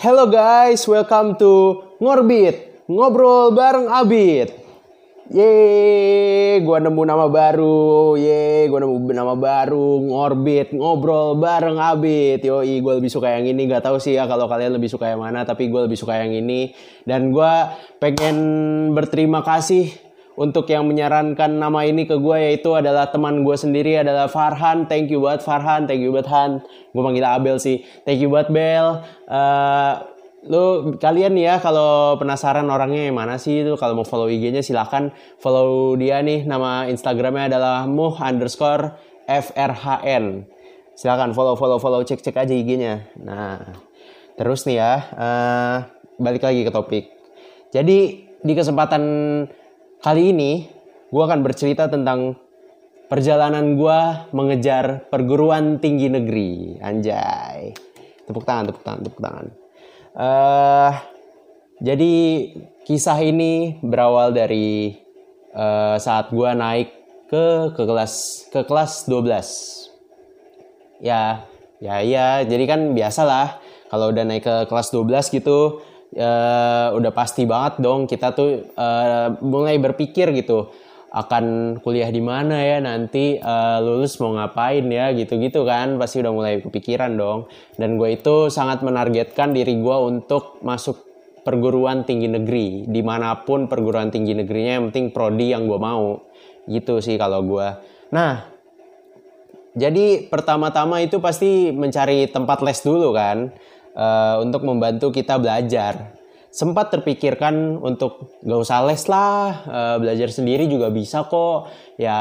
Hello guys, welcome to Ngorbit, ngobrol bareng Abid. Yeay, gua nemu nama baru. Yeay, gua nemu nama baru. Ngorbit, ngobrol bareng Abid. Yoi, gue lebih suka yang ini. Gak tahu sih ya kalau kalian lebih suka yang mana, tapi gue lebih suka yang ini. Dan gua pengen berterima kasih untuk yang menyarankan nama ini ke gue yaitu adalah teman gue sendiri adalah Farhan. Thank you buat Farhan, thank you buat Han. Gue manggil Abel sih. Thank you buat Bel. Eh, lu kalian ya kalau penasaran orangnya yang mana sih itu kalau mau follow IG-nya silahkan follow dia nih nama Instagramnya adalah muh underscore frhn silahkan follow follow follow cek cek aja IG-nya nah terus nih ya eh, balik lagi ke topik jadi di kesempatan kali ini gue akan bercerita tentang perjalanan gue mengejar perguruan tinggi negeri. Anjay. Tepuk tangan tepuk tangan tepuk tangan. Eh jadi kisah ini berawal dari eh, saat gua naik ke ke kelas ke kelas 12. Ya, ya ya, jadi kan biasalah kalau udah naik ke kelas 12 gitu eh, udah pasti banget dong kita tuh eh, mulai berpikir gitu akan kuliah di mana ya nanti eh, lulus mau ngapain ya gitu-gitu kan pasti udah mulai kepikiran dong. Dan gue itu sangat menargetkan diri gue untuk masuk perguruan tinggi negeri di mana pun perguruan tinggi negerinya yang penting prodi yang gue mau gitu sih kalau gue nah jadi pertama-tama itu pasti mencari tempat les dulu kan eh, untuk membantu kita belajar. Sempat terpikirkan untuk gak usah les lah eh, belajar sendiri juga bisa kok. Ya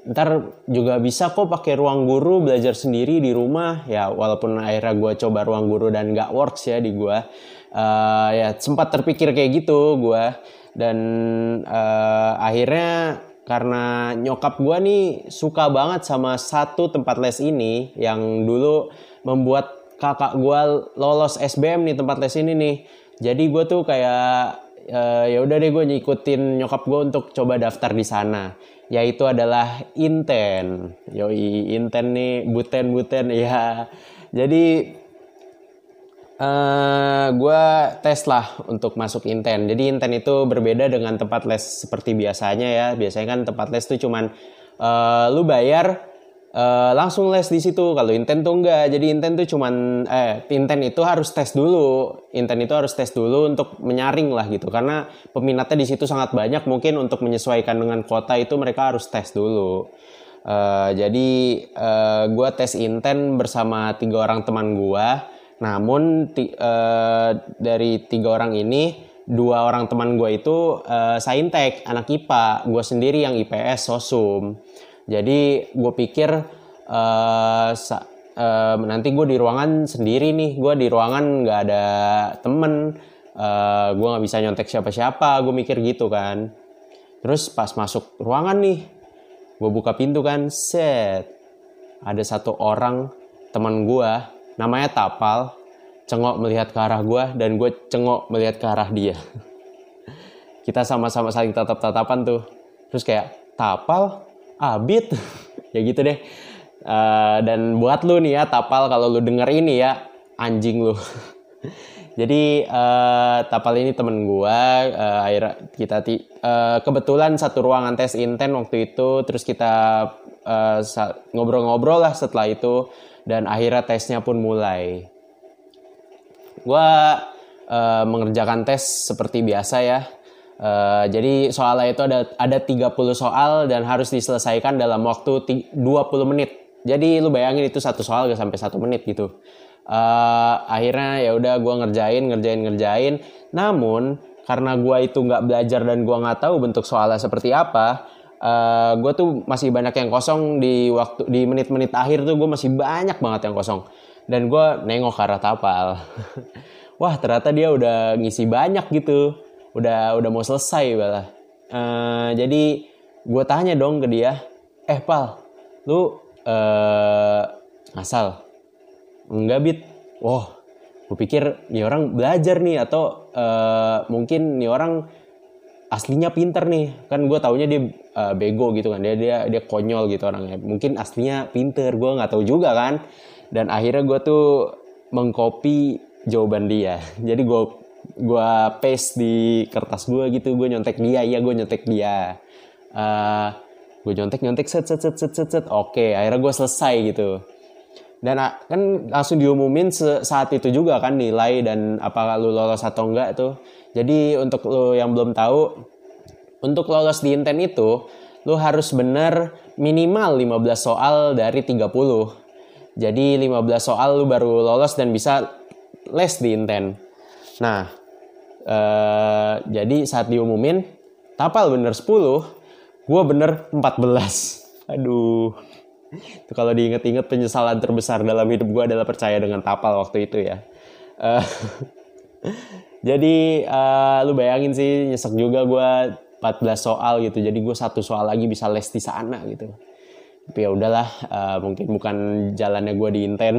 ntar juga bisa kok pakai ruang guru belajar sendiri di rumah. Ya walaupun akhirnya gue coba ruang guru dan gak works ya di gue Eh, ya sempat terpikir kayak gitu gue dan eh, akhirnya karena nyokap gue nih suka banget sama satu tempat les ini yang dulu membuat kakak gue lolos SBM nih tempat les ini nih jadi gue tuh kayak eh, ya udah deh gue ngikutin nyokap gue untuk coba daftar di sana yaitu adalah Inten yoi Inten nih buten buten ya jadi eh gue tes lah untuk masuk Inten. Jadi Inten itu berbeda dengan tempat les seperti biasanya ya. Biasanya kan tempat les tuh cuman eh, lu bayar eh, langsung les di situ. Kalau Inten tuh enggak. Jadi Inten tuh cuman eh Inten itu harus tes dulu. Inten itu harus tes dulu untuk menyaring lah gitu. Karena peminatnya di situ sangat banyak. Mungkin untuk menyesuaikan dengan kuota itu mereka harus tes dulu. Eh, jadi gue tes Inten bersama tiga orang teman gue. Namun ti- eh, dari tiga orang ini dua orang teman gue itu eh, saintek anak IPA, gue sendiri yang IPS sosum. Jadi gue pikir sa- eh, nanti gue di ruangan sendiri nih, gue di ruangan nggak ada temen, eh, gue nggak bisa nyontek siapa-siapa, gue mikir gitu kan. Terus pas masuk ruangan nih, gue buka pintu kan, set, ada satu orang teman gue namanya Tapal cengok melihat ke arah gue dan gue cengok melihat ke arah dia. Kita sama-sama saling tatap-tatapan tuh. Terus kayak Tapal Abid. Ya gitu deh. Eh, dan buat lu nih ya Tapal kalau lu denger ini ya anjing lu. Jadi eh, Tapal ini temen gua eh, akhirnya kita ti- eh, kebetulan satu ruangan tes inten waktu itu terus kita sa- ngobrol-ngobrol lah setelah itu dan akhirnya tesnya pun mulai. Gua eh, mengerjakan tes seperti biasa ya Eh, jadi soalnya itu ada ada 30 soal dan harus diselesaikan dalam waktu ti- 20 menit. Jadi lu bayangin itu satu soal gak sampai satu menit gitu. Eh, akhirnya ya udah gua ngerjain ngerjain ngerjain. Namun karena gua itu nggak belajar dan gua nggak tahu bentuk soalnya seperti apa, eh gue tuh masih banyak yang kosong di waktu di menit-menit akhir tuh gue masih banyak banget yang kosong. Dan gue nengok ke arah tapal. Wah ternyata dia udah ngisi banyak gitu udah udah mau selesai malah Eh, jadi gue tanya dong ke dia eh pal lu eh ngasal? Enggak bit. Wah gue pikir nih orang belajar nih atau eh, mungkin nih orang aslinya pinter nih. Kan gue taunya dia eh, bego gitu kan. Dia dia dia konyol gitu orangnya. Mungkin aslinya pinter gue nggak tahu juga kan. Dan akhirnya gue tuh mengcopy jawaban dia. Jadi gue gue paste di kertas gue gitu gue nyontek dia iya gue nyontek dia. Uh, gue nyontek nyontek set set set set set, set. oke akhirnya gue selesai gitu. Dan kan langsung diumumin saat itu juga kan nilai dan apakah lu lolos atau enggak tuh jadi untuk lu yang belum tahu untuk lolos di Inten itu lu harus bener minimal 15 soal dari 30 jadi 15 soal lu baru lolos dan bisa les di Inten nah eh, jadi saat diumumin tapal bener 10 gue bener 14 aduh itu kalau diinget-inget penyesalan terbesar dalam hidup gue adalah percaya dengan tapal waktu itu ya. Uh, jadi uh, lu bayangin sih nyesek juga gue 14 soal gitu. Jadi gue satu soal lagi bisa les di sana gitu. Tapi ya udahlah, uh, mungkin bukan jalannya gue di Inten.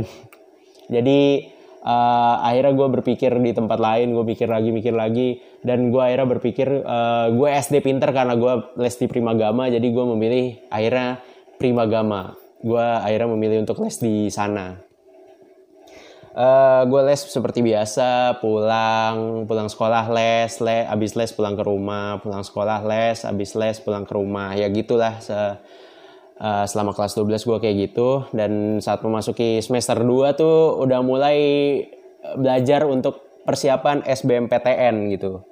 Jadi uh, akhirnya gue berpikir di tempat lain, gue mikir lagi, mikir lagi, dan gue akhirnya berpikir uh, gue SD pinter karena gue les di Primagama, jadi gue memilih akhirnya Primagama gue akhirnya memilih untuk les di sana. Uh, eh, gue les seperti biasa, pulang, pulang sekolah les, les, abis les pulang ke rumah, pulang sekolah les, abis les pulang ke rumah, ya gitulah uh, selama kelas 12 gue kayak gitu. Dan saat memasuki semester 2 tuh udah mulai belajar untuk persiapan SBMPTN gitu.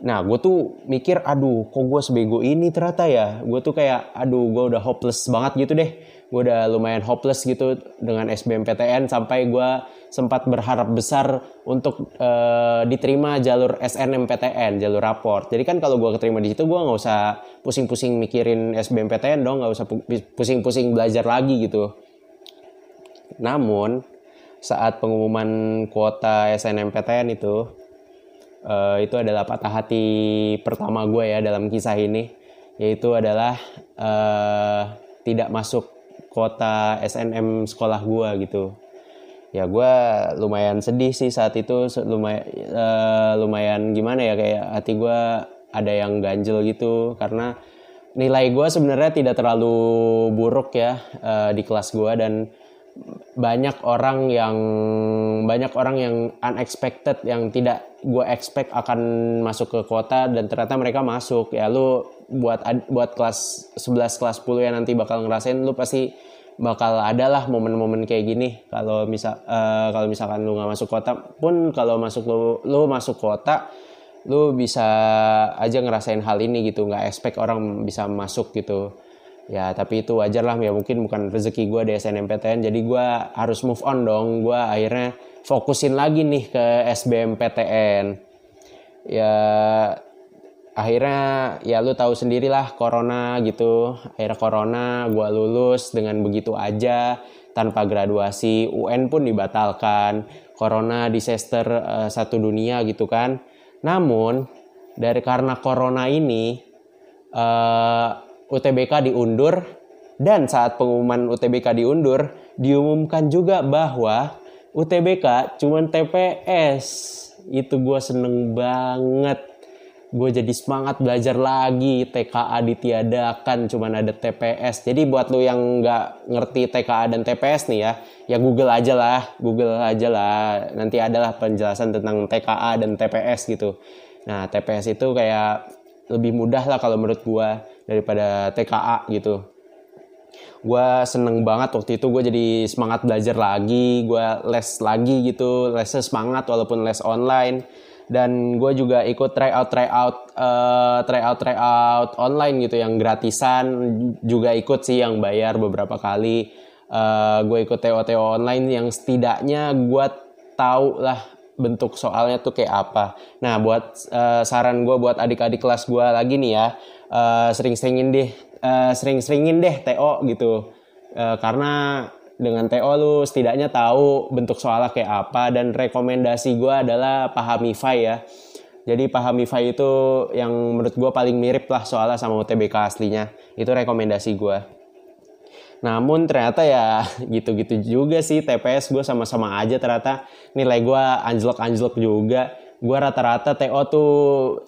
Nah, gue tuh mikir, aduh, kok gue sebego ini ternyata ya. Gue tuh kayak, aduh, gue udah hopeless banget gitu deh gue udah lumayan hopeless gitu dengan SBMPTN sampai gue sempat berharap besar untuk uh, diterima jalur SNMPTN jalur raport. Jadi kan kalau gue keterima di situ gue nggak usah pusing-pusing mikirin SBMPTN dong nggak usah pusing-pusing belajar lagi gitu. Namun saat pengumuman kuota SNMPTN itu uh, itu adalah patah hati pertama gue ya dalam kisah ini yaitu adalah uh, tidak masuk kota SNM sekolah gue gitu. Ya gue lumayan sedih sih saat itu lumayan uh, lumayan gimana ya kayak hati gue ada yang ganjel gitu. Karena nilai gue sebenarnya tidak terlalu buruk ya uh, di kelas gue dan banyak orang yang banyak orang yang unexpected yang tidak gue expect akan masuk ke kota dan ternyata mereka masuk. Ya lu buat buat kelas 11 kelas 10 yang nanti bakal ngerasain lu pasti bakal ada lah momen-momen kayak gini. Kalau misal uh, kalau misalkan lu nggak masuk kota pun kalau masuk lu lu masuk kota lu bisa aja ngerasain hal ini gitu. Nggak expect orang bisa masuk gitu. Ya tapi itu wajar lah. Ya mungkin bukan rezeki gue di SNMPTN jadi gue harus move on dong. Gue akhirnya fokusin lagi nih ke SBMPTN ya akhirnya ya lu tahu sendirilah corona gitu. Akhirnya corona gue lulus dengan begitu aja tanpa graduasi. UN pun dibatalkan. Corona disaster uh, satu dunia gitu kan. Namun dari karena corona ini uh, eh, UTBK diundur. Dan saat pengumuman UTBK diundur diumumkan juga bahwa UTBK cuman TPS itu gue seneng banget gue jadi semangat belajar lagi TKA ditiadakan cuman ada TPS jadi buat lu yang nggak ngerti TKA dan TPS nih ya ya Google aja lah Google aja lah. Nanti adalah penjelasan tentang TKA dan TPS gitu. Nah TPS itu kayak lebih mudah lah kalau menurut gue daripada TKA gitu. Gue seneng banget waktu itu gue jadi semangat belajar lagi gue les lagi gitu. Lesnya semangat walaupun les online dan gue juga ikut try out try out uh, try out try out online gitu yang gratisan. Juga ikut sih yang bayar beberapa kali. Uh, eh, gue ikut TO TO online yang setidaknya gue tahu lah bentuk soalnya tuh kayak apa. Nah buat uh, saran gue buat adik-adik kelas gue lagi nih ya uh, sering-seringin deh uh, sering-seringin deh TO gitu. Uh, karena dengan TO lu setidaknya tahu bentuk soalnya kayak apa dan rekomendasi gue adalah Pahamify ya. Jadi Pahamify itu yang menurut gue paling mirip lah soalnya sama UTBK aslinya. Itu rekomendasi gue. Namun ternyata ya gitu-gitu juga sih TPS gue sama-sama aja ternyata nilai gue anjlok-anjlok juga. Gue rata-rata TO tuh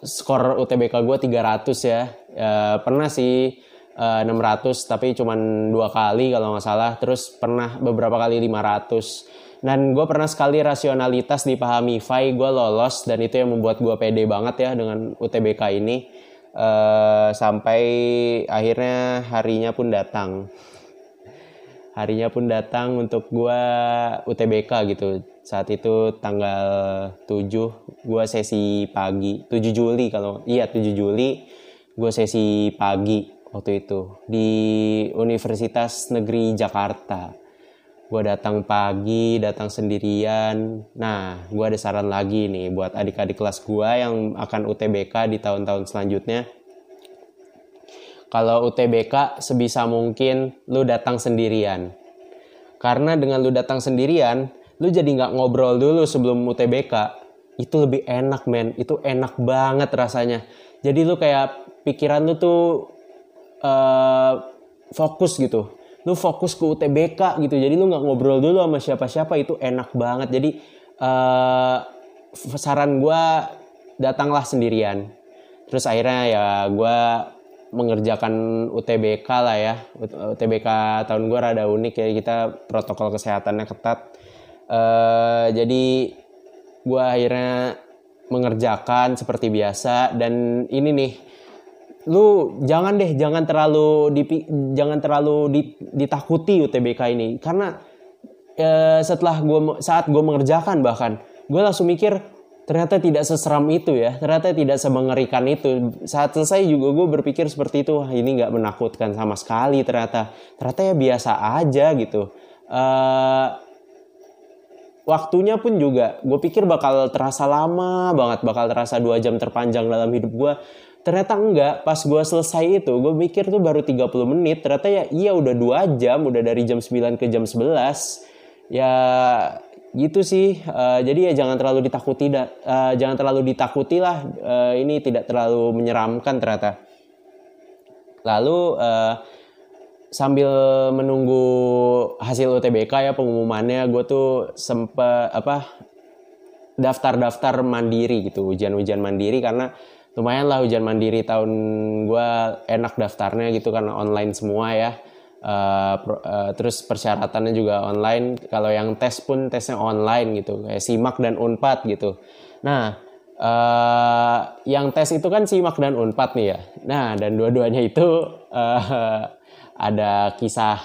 skor UTBK gue 300 ya. ya pernah sih eh, 600 tapi cuma dua kali kalau nggak salah. Terus pernah beberapa kali 500 dan gue pernah sekali rasionalitas dipahami FI gue lolos dan itu yang membuat gue pede banget ya dengan UTBK ini. Uh, sampai akhirnya harinya pun datang. Harinya pun datang untuk gue UTBK gitu. Saat itu tanggal 7 gue sesi pagi. 7 Juli kalau iya 7 Juli gue sesi pagi waktu itu di Universitas Negeri Jakarta gue datang pagi, datang sendirian. Nah, gue ada saran lagi nih buat adik-adik kelas gue yang akan UTBK di tahun-tahun selanjutnya. Kalau UTBK sebisa mungkin lu datang sendirian. Karena dengan lu datang sendirian, lu jadi nggak ngobrol dulu sebelum UTBK. Itu lebih enak men, itu enak banget rasanya. Jadi lu kayak pikiran lu tuh uh, fokus gitu. Lu fokus ke UTBK gitu. Jadi lu nggak ngobrol dulu sama siapa-siapa itu enak banget. Jadi uh, saran gue datanglah sendirian. Terus akhirnya ya gue mengerjakan UTBK lah ya. UTBK tahun gue rada unik ya. Kita protokol kesehatannya ketat. Uh, jadi gue akhirnya mengerjakan seperti biasa. Dan ini nih lu jangan deh jangan terlalu di, jangan terlalu di, ditakuti UTBK ini. Karena e, setelah gua saat gue mengerjakan bahkan gue langsung mikir ternyata tidak seseram itu ya ternyata tidak semengerikan itu. Saat selesai juga gue berpikir seperti itu Wah, ini nggak menakutkan sama sekali ternyata. Ternyata ya biasa aja gitu. E, waktunya pun juga gue pikir bakal terasa lama banget bakal terasa dua jam terpanjang dalam hidup gue ternyata enggak. Pas gue selesai itu gue mikir tuh baru 30 menit. Ternyata ya iya udah dua jam. Udah dari jam 9 ke jam 11 ya gitu sih. Uh, jadi ya jangan terlalu ditakuti uh, jangan terlalu ditakuti lah. Uh, ini tidak terlalu menyeramkan ternyata. Lalu uh, sambil menunggu hasil UTBK ya pengumumannya gue tuh sempet apa daftar-daftar mandiri gitu ujian-ujian mandiri. Karena lumayan lah hujan mandiri tahun gue enak daftarnya gitu karena online semua ya. Uh, uh, terus persyaratannya juga online. Kalau yang tes pun tesnya online gitu kayak simak dan unpad gitu. Nah uh, yang tes itu kan simak dan unpad nih ya. Nah dan dua-duanya itu uh, ada kisah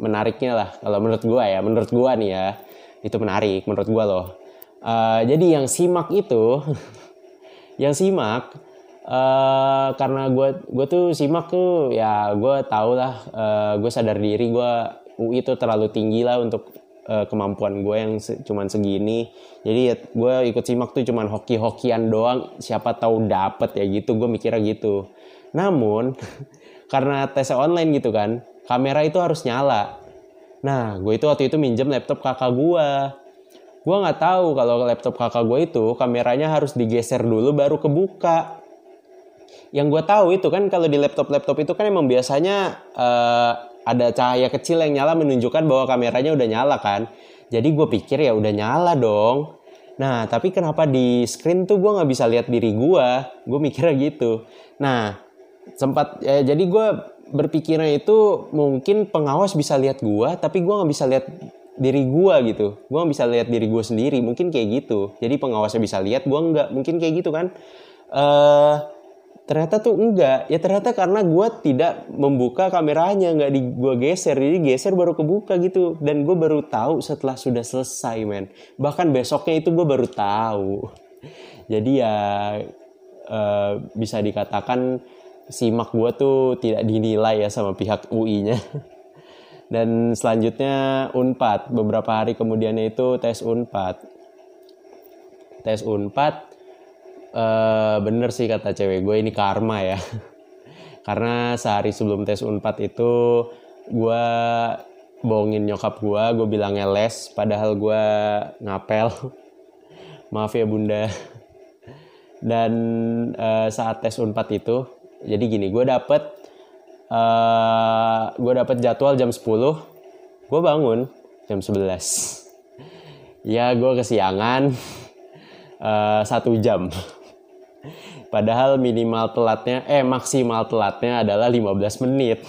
menariknya lah kalau menurut gue ya. Menurut gue nih ya itu menarik menurut gue loh. Uh, jadi yang simak itu yang simak uh, karena gue gue tuh simak tuh ya gue tau lah uh, eh, gue sadar diri gue UI itu terlalu tinggi lah untuk uh, kemampuan gue yang se cuman segini. Jadi ya gue ikut simak tuh cuman hoki-hokian doang siapa tahu dapet ya gitu gue mikirnya gitu. Namun karena tes online gitu kan kamera itu harus nyala. Nah gue itu waktu itu minjem laptop kakak gue gue nggak tahu kalau laptop kakak gue itu kameranya harus digeser dulu baru kebuka. Yang gue tahu itu kan kalau di laptop-laptop itu kan emang biasanya uh, ada cahaya kecil yang nyala menunjukkan bahwa kameranya udah nyala kan. Jadi gue pikir ya udah nyala dong. Nah tapi kenapa di screen tuh gue nggak bisa lihat diri gue gue mikirnya gitu. Nah sempat ya, jadi gue berpikirnya itu mungkin pengawas bisa lihat gue tapi gue nggak bisa lihat diri gue gitu. Gue bisa lihat diri gue sendiri mungkin kayak gitu. Jadi pengawasnya bisa lihat gue nggak mungkin kayak gitu kan. Uh, ternyata tuh enggak. Ya ternyata karena gue tidak membuka kameranya nggak di gue geser. Jadi geser baru kebuka gitu. Dan gue baru tahu setelah sudah selesai men. Bahkan besoknya itu gue baru tahu. Jadi ya uh, bisa dikatakan simak gue tuh tidak dinilai ya sama pihak UI-nya dan selanjutnya Unpad. Beberapa hari kemudiannya itu tes Unpad. Tes Unpad uh, bener sih kata cewek gue ini karma ya. Karena sehari sebelum tes Unpad itu gue bohongin nyokap gue gue bilangnya les padahal gue ngapel. Maaf ya bunda. Dan uh, saat tes Unpad itu jadi gini gue dapet uh, eh, gue dapet jadwal jam 10 gue bangun jam 11 ya gue kesiangan. Uh, satu jam. Padahal minimal telatnya eh maksimal telatnya adalah 15 menit.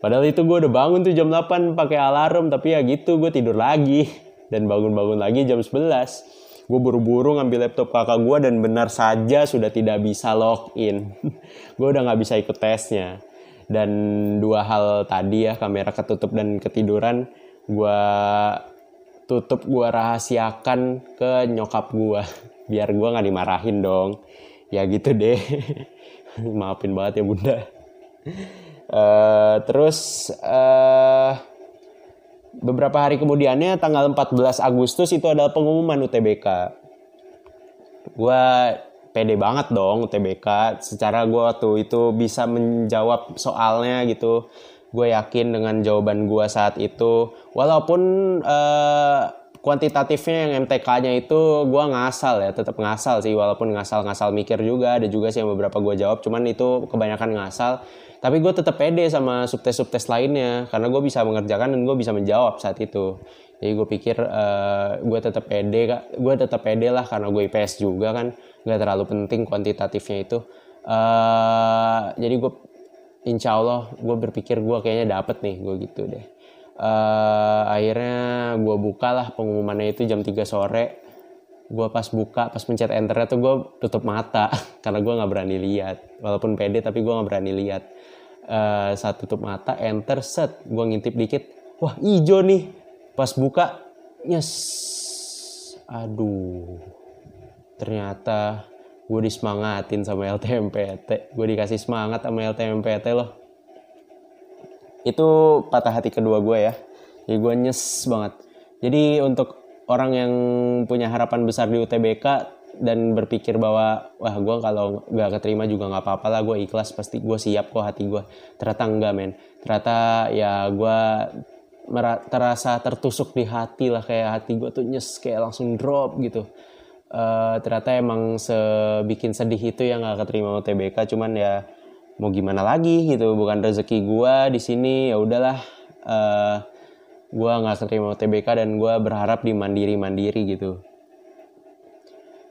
Padahal itu gue udah bangun tuh jam 8 pakai alarm tapi ya gitu gue tidur lagi. Dan bangun-bangun lagi jam 11 gue buru-buru ngambil laptop kakak gue dan benar saja sudah tidak bisa login gue udah nggak bisa ikut tesnya dan dua hal tadi ya kamera ketutup dan ketiduran gue tutup gue rahasiakan ke nyokap gue biar gue nggak dimarahin dong. Ya gitu deh. Maafin banget ya bunda. Uh, terus uh, beberapa hari kemudiannya tanggal 14 Agustus itu adalah pengumuman UTBK gue pede banget dong UTBK secara gue waktu itu bisa menjawab soalnya gitu. Gue yakin dengan jawaban gue saat itu. Walaupun uh, kuantitatifnya yang MTK-nya itu gue ngasal ya tetap ngasal sih. Walaupun ngasal-ngasal mikir juga ada juga sih yang beberapa gue jawab. Cuman itu kebanyakan ngasal. Tapi gue tetap pede sama subtes-subtes lainnya. Karena gue bisa mengerjakan dan gue bisa menjawab saat itu. Jadi gue pikir uh, eh, gue tetap pede gue tetap pede lah karena gue IPS juga kan nggak terlalu penting kuantitatifnya itu. Uh, jadi gue insya Allah gue berpikir gue kayaknya dapet nih gue gitu deh. Uh, akhirnya gue buka lah pengumumannya itu jam 3 sore. Gue pas buka pas pencet enternya tuh gue tutup mata karena gue nggak berani lihat. Walaupun pede tapi gue nggak berani lihat. Uh, saat tutup mata enter set. Gue ngintip dikit wah ijo nih. Pas buka yes aduh ternyata gue disemangatin sama LTMPT gue dikasih semangat sama LTMPT loh. Itu patah hati kedua gue ya. Jadi gue nyes banget. Jadi untuk orang yang punya harapan besar di UTBK dan berpikir bahwa wah gue kalau gak keterima juga nggak apa-apa lah gue ikhlas pasti gue siap kok hati gue ternyata enggak men. Ternyata ya gue terasa tertusuk di hati lah kayak hati gue tuh nyes kayak langsung drop gitu uh, ternyata emang sebikin sedih itu yang gak keterima UTBK cuman ya mau gimana lagi gitu bukan rezeki gue di sini ya udahlah. Uh, eh, gue nggak terima TBK dan gue berharap di mandiri mandiri gitu.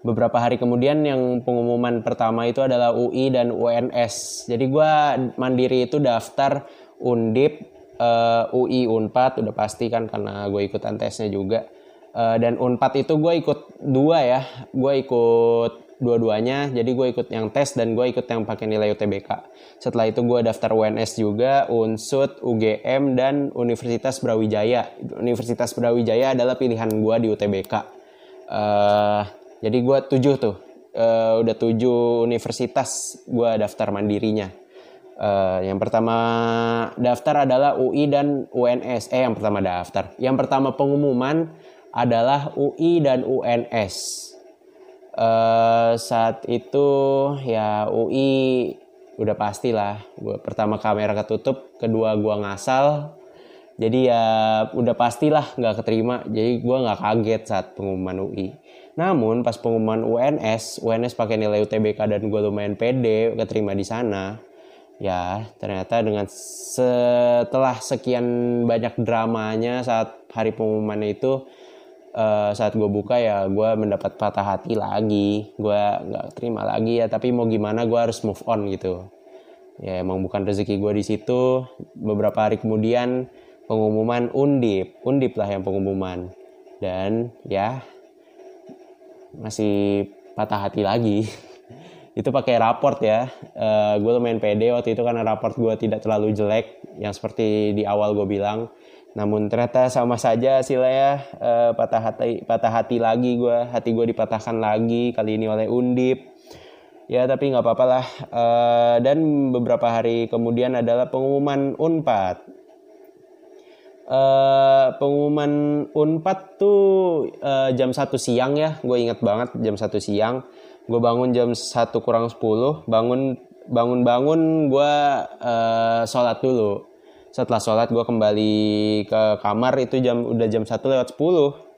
Beberapa hari kemudian yang pengumuman pertama itu adalah UI dan UNS jadi gue mandiri itu daftar undip uh, eh, UI unpad udah pasti kan karena gue ikutan tesnya juga uh, dan unpad itu gue ikut dua ya. Gue ikut dua-duanya. Jadi gue ikut yang tes dan gue ikut yang pakai nilai UTBK setelah itu gue daftar UNS juga unsut UGM dan Universitas Brawijaya. Universitas Brawijaya adalah pilihan gue di UTBK uh, eh, jadi gue tujuh tuh. Uh, udah tujuh universitas gue daftar mandirinya. Uh, yang pertama daftar adalah UI dan UNS eh yang pertama daftar. Yang pertama pengumuman adalah UI dan UNS uh, saat itu ya UI udah pastilah gue pertama kamera ketutup kedua gue ngasal. Jadi ya udah pastilah nggak keterima. Jadi gue nggak kaget saat pengumuman UI namun pas pengumuman UNS UNS pakai nilai UTBK dan gue lumayan pede keterima di sana. Ya ternyata dengan setelah sekian banyak dramanya saat hari pengumuman itu uh, saat gue buka ya gue mendapat patah hati lagi. Gue nggak terima lagi ya tapi mau gimana gue harus move on gitu. Ya emang bukan rezeki gue di situ. Beberapa hari kemudian pengumuman undip. Undip lah yang pengumuman. Dan ya masih patah hati lagi. Itu pakai raport ya. Uh, gue lumayan pede waktu itu karena raport gue tidak terlalu jelek. Yang seperti di awal gue bilang namun ternyata sama saja sih lah ya uh, patah hati patah hati lagi gue hati gue dipatahkan lagi kali ini oleh undip. Ya tapi nggak apa-apa lah. Uh, dan beberapa hari kemudian adalah pengumuman unpad. Uh, pengumuman unpad tuh uh, jam satu siang ya. Gue inget banget jam satu siang. Gue bangun jam satu kurang 10 bangun bangun bangun gue uh, sholat dulu setelah sholat gue kembali ke kamar itu jam udah jam 1 lewat 10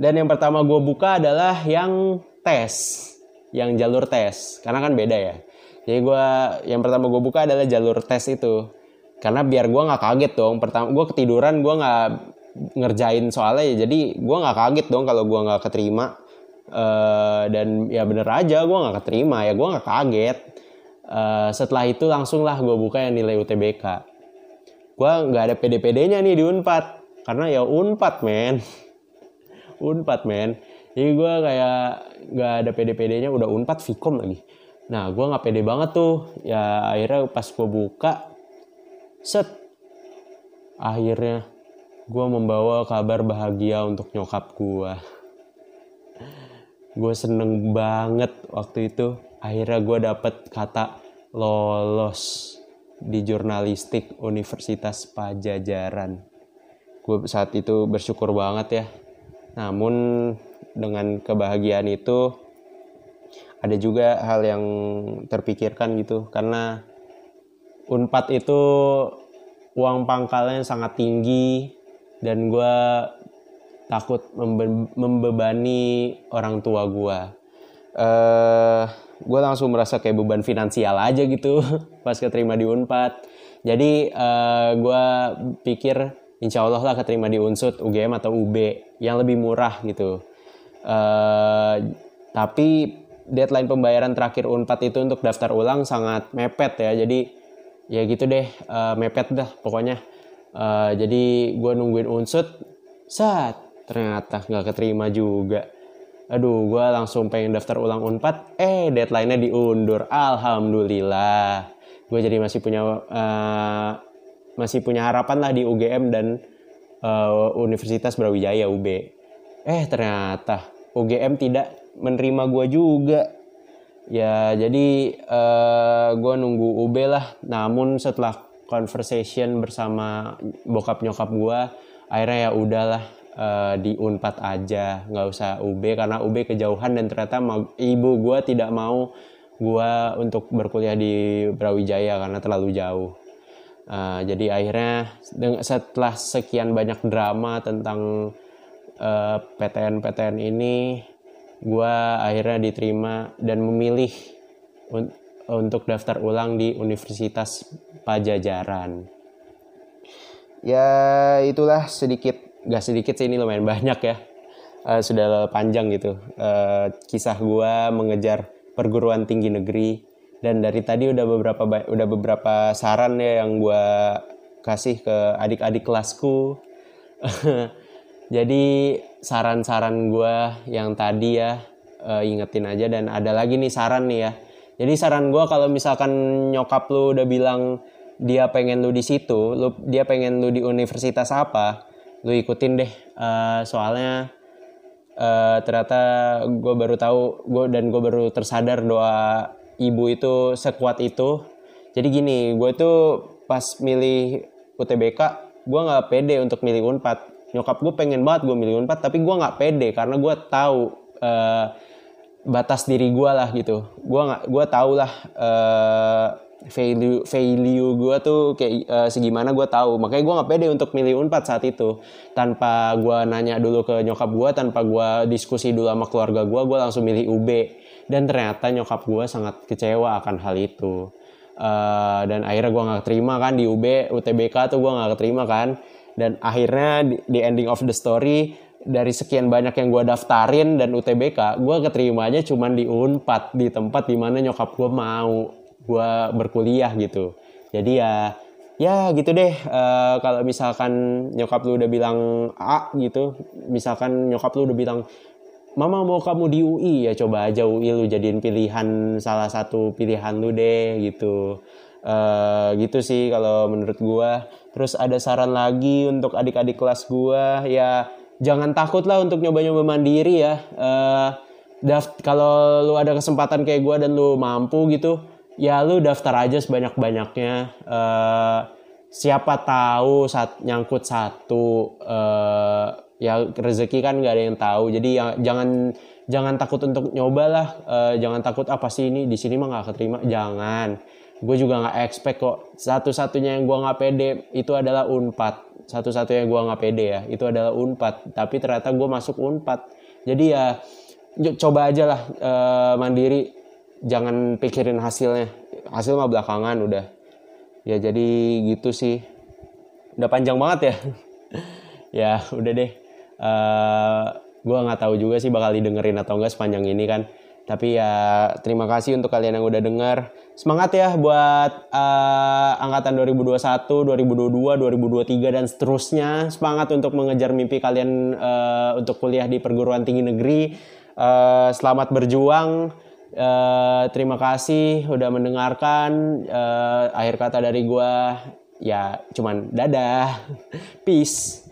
dan yang pertama gue buka adalah yang tes yang jalur tes. Karena kan beda ya. Jadi gue yang pertama gue buka adalah jalur tes itu. Karena biar gue nggak kaget dong pertama gue ketiduran gue nggak ngerjain soalnya ya. Jadi gue nggak kaget dong kalau gue nggak keterima. Uh, dan ya bener aja gue nggak keterima ya gue nggak kaget. Uh, setelah itu langsung lah gue buka yang nilai UTBK gue nggak ada pd-pd-nya nih di Unpad. Karena ya Unpad men. Unpad men. Jadi gue kayak nggak ada pede-pedenya udah unpad Vkom lagi. Nah gue nggak pede banget tuh. Ya akhirnya pas gue buka set. Akhirnya gue membawa kabar bahagia untuk nyokap gue gue seneng banget waktu itu. Akhirnya gue dapet kata lolos di jurnalistik Universitas Pajajaran. Gue saat itu bersyukur banget ya. Namun dengan kebahagiaan itu ada juga hal yang terpikirkan gitu. Karena Unpad itu uang pangkalnya sangat tinggi dan gue takut membe membebani orang tua gue. Uh, gue langsung merasa kayak beban finansial aja gitu pas keterima di Unpad. Jadi uh, gue pikir insya Allah lah keterima di Unsut, UGM atau UB yang lebih murah gitu. Uh, tapi deadline pembayaran terakhir Unpad itu untuk daftar ulang sangat mepet ya. Jadi ya gitu deh uh, mepet dah pokoknya uh, jadi gue nungguin unsut saat ternyata nggak keterima juga aduh gue langsung pengen daftar ulang unpad. Eh deadline-nya diundur. Alhamdulillah. Gue jadi masih punya uh, masih punya harapan lah di UGM dan uh, Universitas Brawijaya UB eh ternyata UGM tidak menerima gue juga. Ya jadi uh, eh, gue nunggu UB lah. Namun setelah conversation bersama bokap nyokap gue akhirnya ya udahlah uh, di unpad aja nggak usah UB karena UB kejauhan dan ternyata ibu gue tidak mau gue untuk berkuliah di Brawijaya karena terlalu jauh uh, jadi akhirnya setelah sekian banyak drama tentang uh, PTN PTN ini gue akhirnya diterima dan memilih un untuk daftar ulang di Universitas Pajajaran. Ya itulah sedikit, gak sedikit sih ini lumayan banyak ya. Uh, sudah panjang gitu. Uh, kisah gue mengejar perguruan tinggi negeri. Dan dari tadi udah beberapa udah beberapa saran ya yang gue kasih ke adik-adik kelasku. Jadi saran-saran gue yang tadi ya uh, ingetin aja. Dan ada lagi nih saran nih ya. Jadi saran gue kalau misalkan nyokap lu udah bilang dia pengen lu di situ lu dia pengen lu di universitas apa lu ikutin deh. Uh, soalnya uh, ternyata gue baru tahu gue dan gue baru tersadar doa ibu itu sekuat itu. Jadi gini gue tuh pas milih UTBK gue nggak pede untuk milih unpad. Nyokap gue pengen banget gue milih unpad tapi gue nggak pede karena gue tahu uh, batas diri gue lah gitu. Gue nggak gue tahu lah uh, value value gue tuh kayak uh, segimana gue tahu. Makanya gue nggak pede untuk milih unpad saat itu. Tanpa gue nanya dulu ke nyokap gue tanpa gue diskusi dulu sama keluarga gue gue langsung milih UB dan ternyata nyokap gue sangat kecewa akan hal itu. Uh, dan akhirnya gue nggak terima kan di UB UTBK tuh gue nggak terima kan. Dan akhirnya di, di ending of the story dari sekian banyak yang gue daftarin dan UTBK gue keterimanya cuma di Unpad di tempat di mana nyokap gue mau gue berkuliah gitu. Jadi ya ya gitu deh uh, kalau misalkan nyokap lu udah bilang A gitu misalkan nyokap lu udah bilang Mama mau kamu di UI ya coba aja UI lu jadiin pilihan salah satu pilihan lu deh gitu. Uh, gitu sih kalau menurut gue terus ada saran lagi untuk adik-adik kelas gue ya jangan takut lah untuk nyoba-nyoba mandiri ya. Uh, daft kalau lu ada kesempatan kayak gue dan lu mampu gitu ya lu daftar aja sebanyak-banyaknya. Uh, siapa tahu saat nyangkut satu uh, ya rezeki kan nggak ada yang tahu. Jadi ya, jangan jangan takut untuk nyoba lah uh, jangan takut apa sih ini di sini mah nggak keterima. Jangan. Gue juga nggak expect kok. Satu-satunya yang gue nggak pede itu adalah unpad. Satu-satunya gue nggak pede ya itu adalah unpad. Tapi ternyata gue masuk unpad. Jadi ya coba aja lah e, mandiri jangan pikirin hasilnya hasil mah belakangan udah ya jadi gitu sih udah panjang banget ya ya udah deh e, gue nggak tahu juga sih bakal didengerin atau enggak sepanjang ini kan Tapi ya terima kasih untuk kalian yang udah denger. Semangat ya buat uh, angkatan 2021, 2022, 2023 dan seterusnya. Semangat untuk mengejar mimpi kalian uh, untuk kuliah di perguruan tinggi negeri. Uh, selamat berjuang. Uh, terima kasih udah mendengarkan. Uh, akhir kata dari gua ya cuman dadah. Peace.